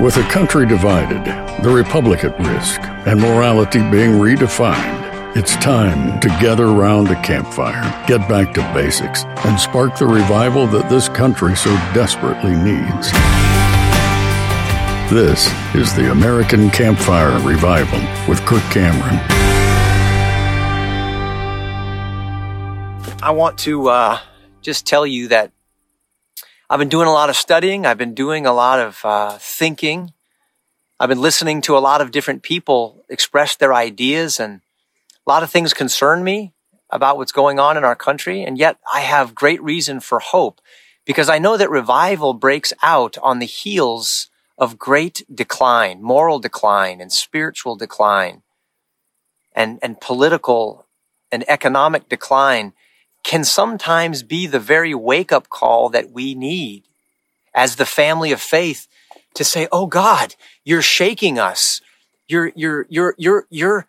With a country divided, the republic at risk, and morality being redefined, it's time to gather around a campfire, get back to basics, and spark the revival that this country so desperately needs. This is the American Campfire Revival with Kirk Cameron. I want to uh, just tell you that I've been doing a lot of studying. I've been doing a lot of uh, thinking. I've been listening to a lot of different people express their ideas, and a lot of things concern me about what's going on in our country. And yet I have great reason for hope because I know that revival breaks out on the heels of great decline, moral decline and spiritual decline and, and political and economic decline can sometimes be the very wake up call that we need as the family of faith to say, Oh God, you're shaking us. You're, you're, you're, you're, you're,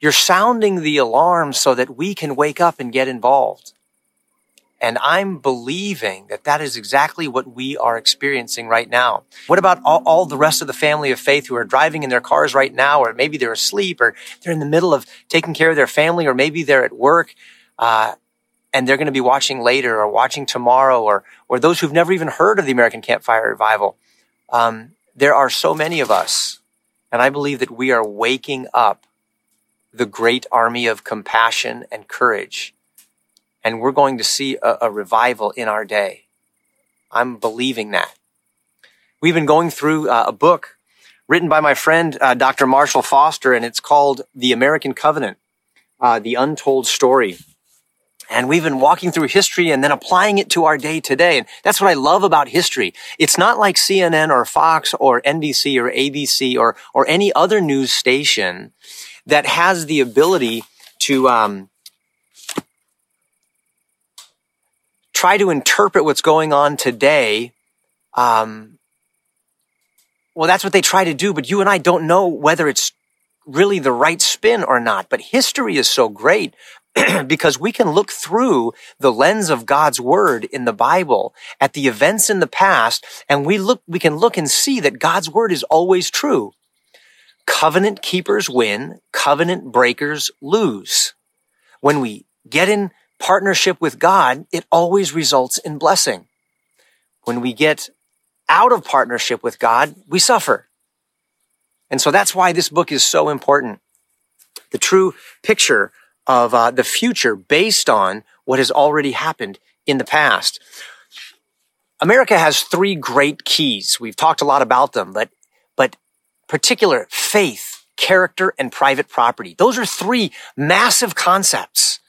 you're sounding the alarm so that we can wake up and get involved. And I'm believing that that is exactly what we are experiencing right now. What about all, all, the rest of the family of faith who are driving in their cars right now, or maybe they're asleep, or they're in the middle of taking care of their family, or maybe they're at work, uh, and they're going to be watching later or watching tomorrow, or or those who've never even heard of the American Campfire Revival. Um, there are so many of us, and I believe that we are waking up the great army of compassion and courage and we're going to see a, a revival in our day. I'm believing that. We've been going through uh, a book written by my friend uh, Dr. Marshall Foster, and it's called The American Covenant, uh, The Untold Story. And we've been walking through history and then applying it to our day today. And that's what I love about history. It's not like CNN or Fox or NBC or ABC or, or any other news station that has the ability to, um, try to interpret what's going on today, um, well, that's what they try to do. But you and I don't know whether it's really the right spin or not. But history is so great because we can look through the lens of God's word in the Bible at the events in the past, and we look, we can look and see that God's word is always true. Covenant keepers win, covenant breakers lose. When we get in partnership with God, it always results in blessing. When we get out of partnership with God, we suffer. And so that's why this book is so important. The true picture of uh, the future based on what has already happened in the past. America has three great keys. We've talked a lot about them, but, but particular faith, character, and private property. Those are three massive concepts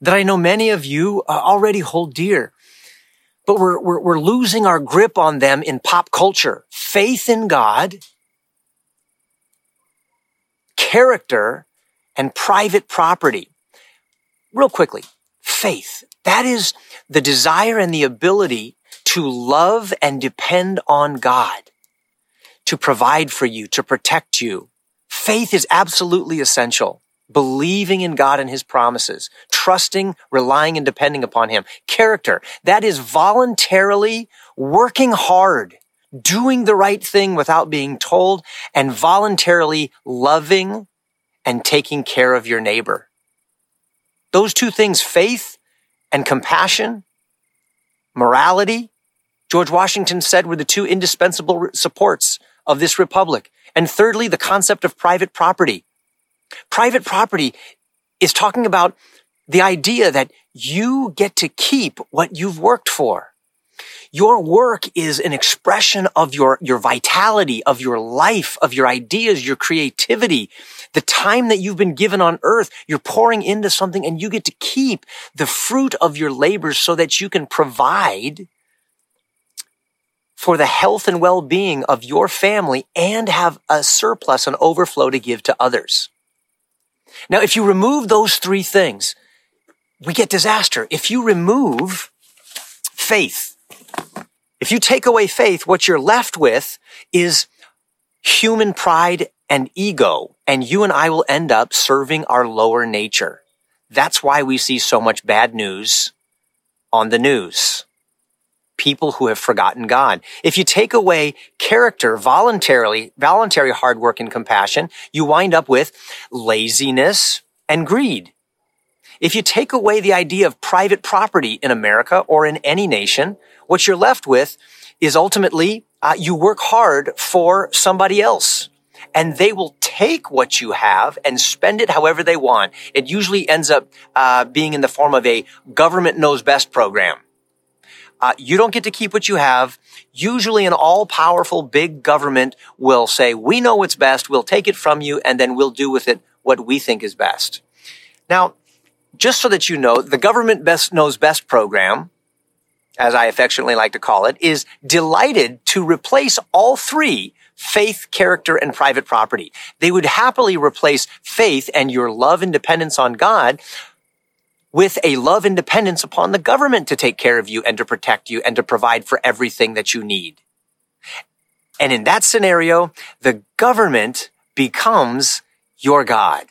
that I know many of you uh, already hold dear. But we're, we're, we're losing our grip on them in pop culture. Faith in God, character, and private property. Real quickly, faith. That is the desire and the ability to love and depend on God, to provide for you, to protect you. Faith is absolutely essential believing in God and his promises, trusting, relying, and depending upon him. Character, that is voluntarily working hard, doing the right thing without being told, and voluntarily loving and taking care of your neighbor. Those two things, faith and compassion, morality, George Washington said were the two indispensable supports of this republic. And thirdly, the concept of private property. Private property is talking about the idea that you get to keep what you've worked for. Your work is an expression of your, your vitality, of your life, of your ideas, your creativity. The time that you've been given on earth, you're pouring into something and you get to keep the fruit of your labors so that you can provide for the health and well-being of your family and have a surplus, an overflow to give to others. Now, if you remove those three things, we get disaster. If you remove faith, if you take away faith, what you're left with is human pride and ego. And you and I will end up serving our lower nature. That's why we see so much bad news on the news. people who have forgotten God. If you take away character voluntarily, voluntary hard work and compassion, you wind up with laziness and greed. If you take away the idea of private property in America or in any nation, what you're left with is ultimately uh, you work hard for somebody else and they will take what you have and spend it however they want. It usually ends up uh, being in the form of a government knows best program. Uh, you don't get to keep what you have. Usually an all powerful big government will say, we know what's best. We'll take it from you and then we'll do with it what we think is best. Now, just so that you know, the government best knows best program, as I affectionately like to call it, is delighted to replace all three faith, character, and private property. They would happily replace faith and your love and dependence on God with a love and dependence upon the government to take care of you and to protect you and to provide for everything that you need. And in that scenario, the government becomes your God,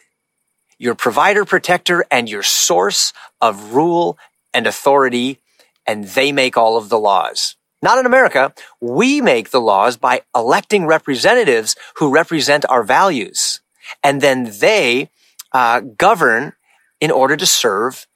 your provider, protector, and your source of rule and authority, and they make all of the laws. Not in America. We make the laws by electing representatives who represent our values. And then they uh, govern in order to serve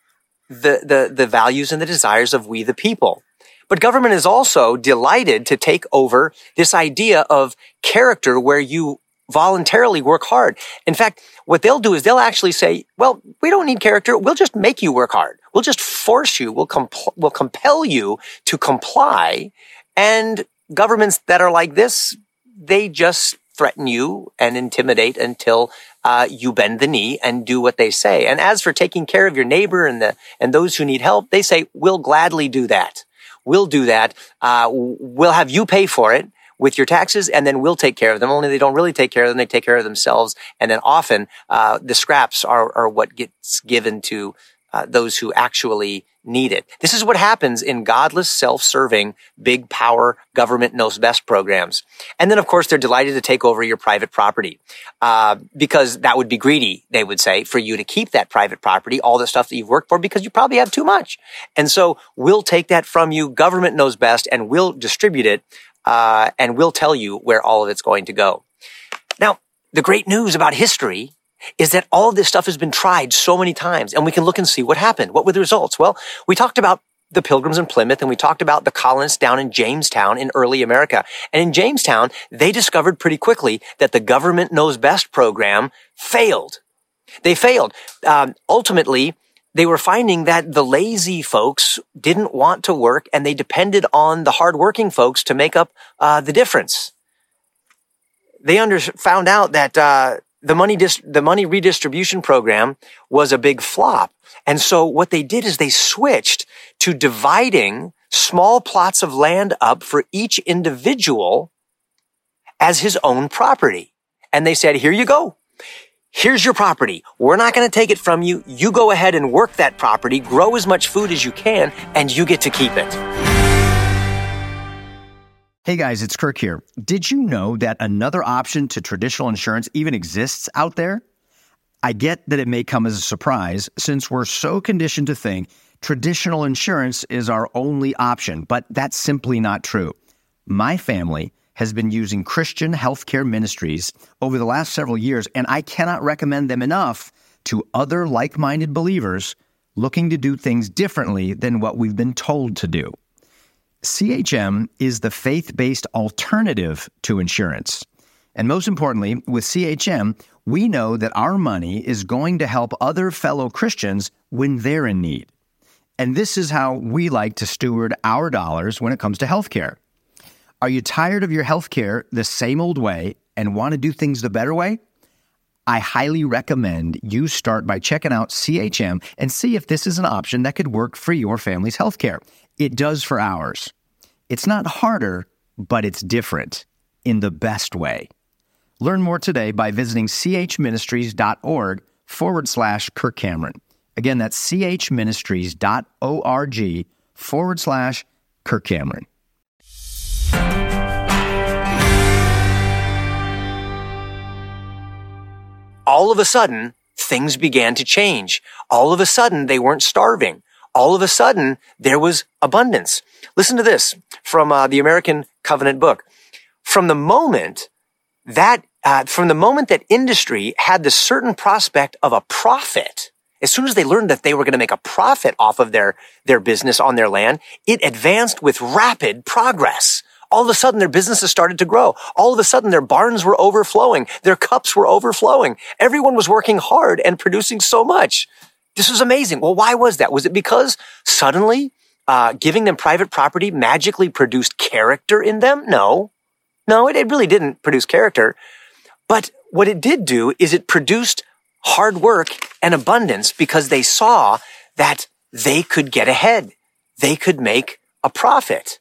the, the, the values and the desires of we the people. But government is also delighted to take over this idea of character where you voluntarily work hard. In fact, what they'll do is they'll actually say, well, we don't need character. We'll just make you work hard. We'll just force you. We'll, compl- we'll compel you to comply. And governments that are like this, they just threaten you and intimidate until uh, you bend the knee and do what they say. And as for taking care of your neighbor and the and those who need help, they say we'll gladly do that. We'll do that. Uh, we'll have you pay for it with your taxes, and then we'll take care of them. Only they don't really take care of them; they take care of themselves. And then often uh, the scraps are are what gets given to uh, those who actually need it. This is what happens in godless, self-serving, big power government knows best programs. And then, of course, they're delighted to take over your private property uh, because that would be greedy. They would say for you to keep that private property, all the stuff that you've worked for, because you probably have too much. And so we'll take that from you. Government knows best, and we'll distribute it, uh, and we'll tell you where all of it's going to go. Now, the great news about history is that all of this stuff has been tried so many times and we can look and see what happened. What were the results? Well, we talked about the pilgrims in Plymouth and we talked about the colonists down in Jamestown in early America. And in Jamestown, they discovered pretty quickly that the government knows best program failed. They failed. Um, ultimately, they were finding that the lazy folks didn't want to work and they depended on the hardworking folks to make up uh, the difference. They under- found out that uh, the money dis- the money redistribution program was a big flop. And so what they did is they switched to dividing small plots of land up for each individual as his own property. And they said, here you go. Here's your property. We're not going to take it from you. You go ahead and work that property, grow as much food as you can, and you get to keep it. Hey guys, it's Kirk here. Did you know that another option to traditional insurance even exists out there? I get that it may come as a surprise since we're so conditioned to think traditional insurance is our only option, but that's simply not true. My family has been using Christian healthcare ministries over the last several years, and I cannot recommend them enough to other like minded believers looking to do things differently than what we've been told to do. CHM is the faith based alternative to insurance. And most importantly, with CHM, we know that our money is going to help other fellow Christians when they're in need. And this is how we like to steward our dollars when it comes to healthcare. Are you tired of your healthcare the same old way and want to do things the better way? I highly recommend you start by checking out CHM and see if this is an option that could work for your family's healthcare. It does for ours. It's not harder, but it's different in the best way. Learn more today by visiting chministries.org forward slash Kirk Cameron. Again, that's chministries.org forward slash Kirk Cameron. All of a sudden, things began to change. All of a sudden, they weren't starving all of a sudden there was abundance. Listen to this from uh, the American Covenant book. From the moment that, uh, from the moment that industry had the certain prospect of a profit, as soon as they learned that they were going to make a profit off of their, their business on their land, it advanced with rapid progress. All of a sudden, their businesses started to grow. All of a sudden, their barns were overflowing. Their cups were overflowing. Everyone was working hard and producing so much. This was amazing. Well, why was that? Was it because suddenly uh, giving them private property magically produced character in them? No. No, it, it really didn't produce character. But what it did do is it produced hard work and abundance because they saw that they could get ahead. They could make a profit.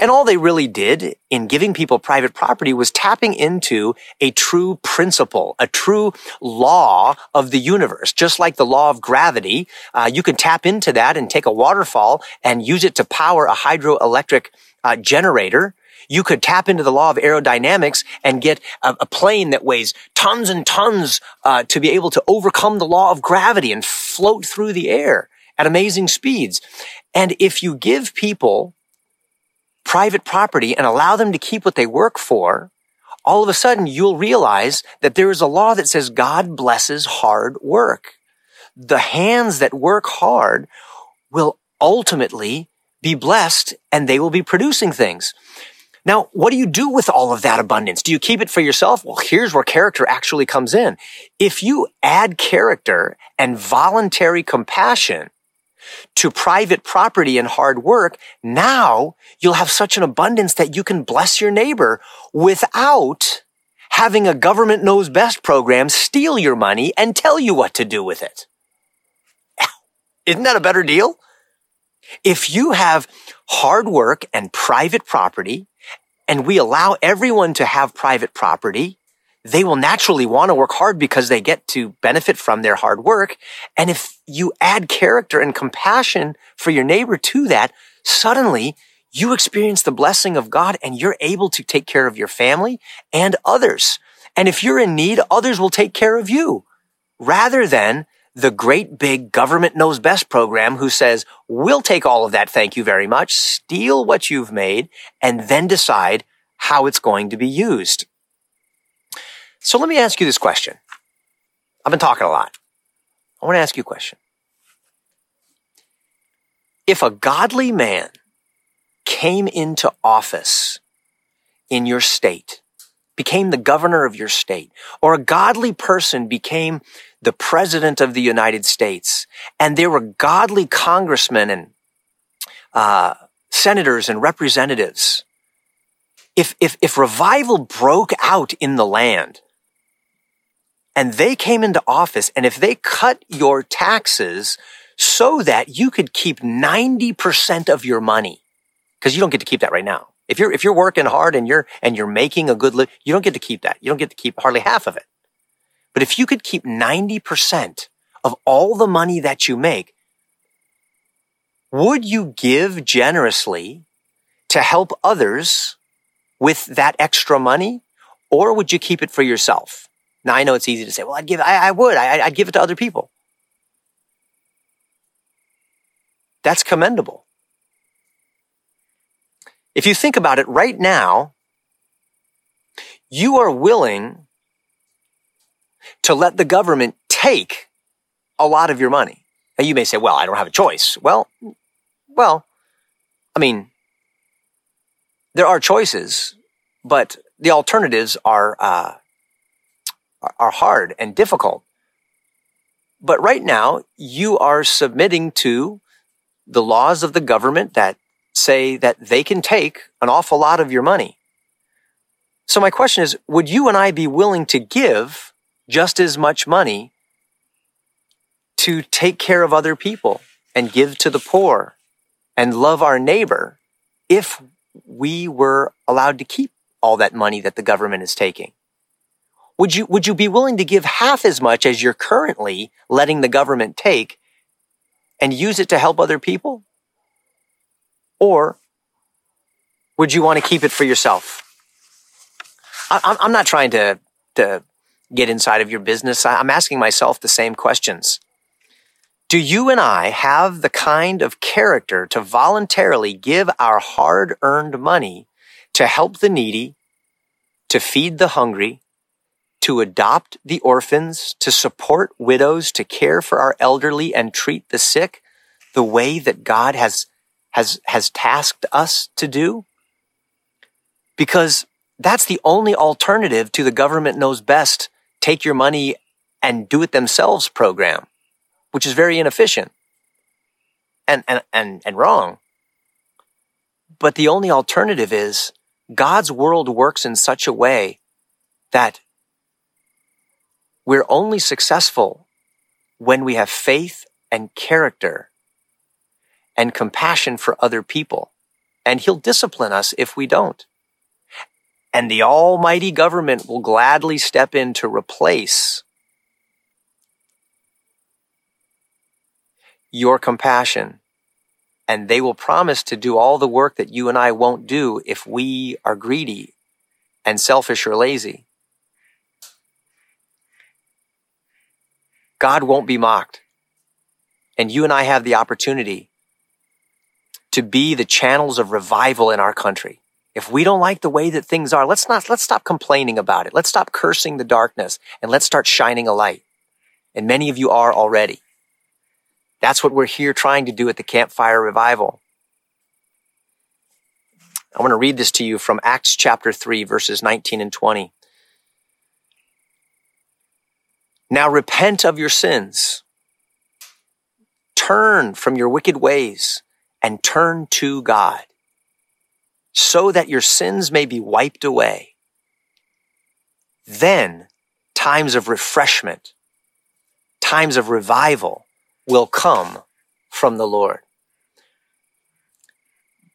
And all they really did in giving people private property was tapping into a true principle, a true law of the universe. Just like the law of gravity, uh, you can tap into that and take a waterfall and use it to power a hydroelectric uh, generator. You could tap into the law of aerodynamics and get a, a plane that weighs tons and tons uh, to be able to overcome the law of gravity and float through the air at amazing speeds. And if you give people private property and allow them to keep what they work for, all of a sudden you'll realize that there is a law that says God blesses hard work. The hands that work hard will ultimately be blessed and they will be producing things. Now, what do you do with all of that abundance? Do you keep it for yourself? Well, here's where character actually comes in. If you add character and voluntary compassion to private property and hard work, now you'll have such an abundance that you can bless your neighbor without having a government knows best program steal your money and tell you what to do with it. Isn't that a better deal? If you have hard work and private property and we allow everyone to have private property, they will naturally want to work hard because they get to benefit from their hard work. And if you add character and compassion for your neighbor to that, suddenly you experience the blessing of God and you're able to take care of your family and others. And if you're in need, others will take care of you rather than the great big government knows best program who says, we'll take all of that. Thank you very much. Steal what you've made and then decide how it's going to be used. So let me ask you this question. I've been talking a lot. I want to ask you a question. If a godly man came into office in your state, became the governor of your state, or a godly person became the president of the United States, and there were godly congressmen and uh, senators and representatives, if, if, if revival broke out in the land, and they came into office and if they cut your taxes so that you could keep 90% of your money, because you don't get to keep that right now. If you're, if you're working hard and you're, and you're making a good living, you don't get to keep that. You don't get to keep hardly half of it. But if you could keep 90% of all the money that you make, would you give generously to help others with that extra money? Or would you keep it for yourself? Now I know it's easy to say, well, I'd give, I, I would, I, I'd give it to other people. That's commendable. If you think about it right now, you are willing to let the government take a lot of your money. Now you may say, well, I don't have a choice. Well, well, I mean, there are choices, but the alternatives are uh, are hard and difficult. But right now, you are submitting to the laws of the government that say that they can take an awful lot of your money. So my question is, would you and I be willing to give just as much money to take care of other people and give to the poor and love our neighbor if we were allowed to keep all that money that the government is taking? Would you, would you be willing to give half as much as you're currently letting the government take and use it to help other people? Or would you want to keep it for yourself? I, I'm not trying to, to get inside of your business. I'm asking myself the same questions. Do you and I have the kind of character to voluntarily give our hard earned money to help the needy, to feed the hungry, to adopt the orphans, to support widows, to care for our elderly and treat the sick the way that God has, has, has tasked us to do? Because that's the only alternative to the government knows best, take your money and do it themselves program which is very inefficient and, and, and, and wrong. But the only alternative is God's world works in such a way that we're only successful when we have faith and character and compassion for other people. And he'll discipline us if we don't. And the almighty government will gladly step in to replace your compassion. And they will promise to do all the work that you and I won't do if we are greedy and selfish or lazy. God won't be mocked. And you and I have the opportunity to be the channels of revival in our country. If we don't like the way that things are, let's not, let's stop complaining about it. Let's stop cursing the darkness and let's start shining a light. And many of you are already. That's what we're here trying to do at the Campfire Revival. I want to read this to you from Acts chapter 3, verses 19 and 20. Now repent of your sins. Turn from your wicked ways and turn to God so that your sins may be wiped away. Then times of refreshment, times of revival will come from the Lord.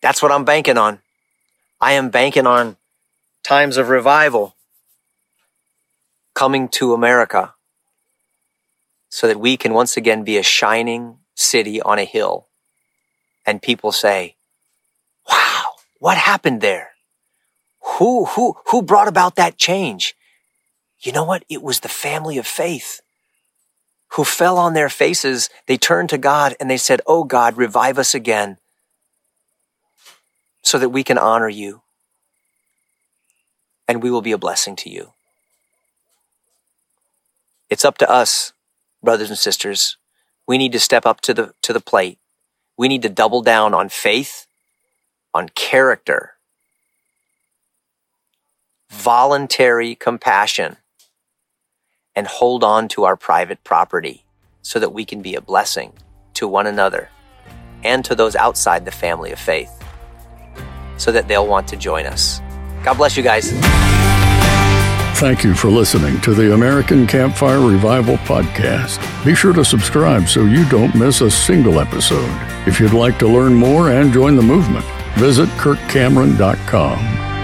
That's what I'm banking on. I am banking on times of revival coming to America so that we can once again be a shining city on a hill. And people say, wow, what happened there? Who, who, who brought about that change? You know what? It was the family of faith who fell on their faces. They turned to God and they said, Oh God, revive us again so that we can honor you and we will be a blessing to you. It's up to us, brothers and sisters. We need to step up to the, to the plate. We need to double down on faith, on character, voluntary compassion, and hold on to our private property so that we can be a blessing to one another and to those outside the family of faith so that they'll want to join us. God bless you guys. Thank you for listening to the American Campfire Revival Podcast. Be sure to subscribe so you don't miss a single episode. If you'd like to learn more and join the movement, visit kirkcameron.com.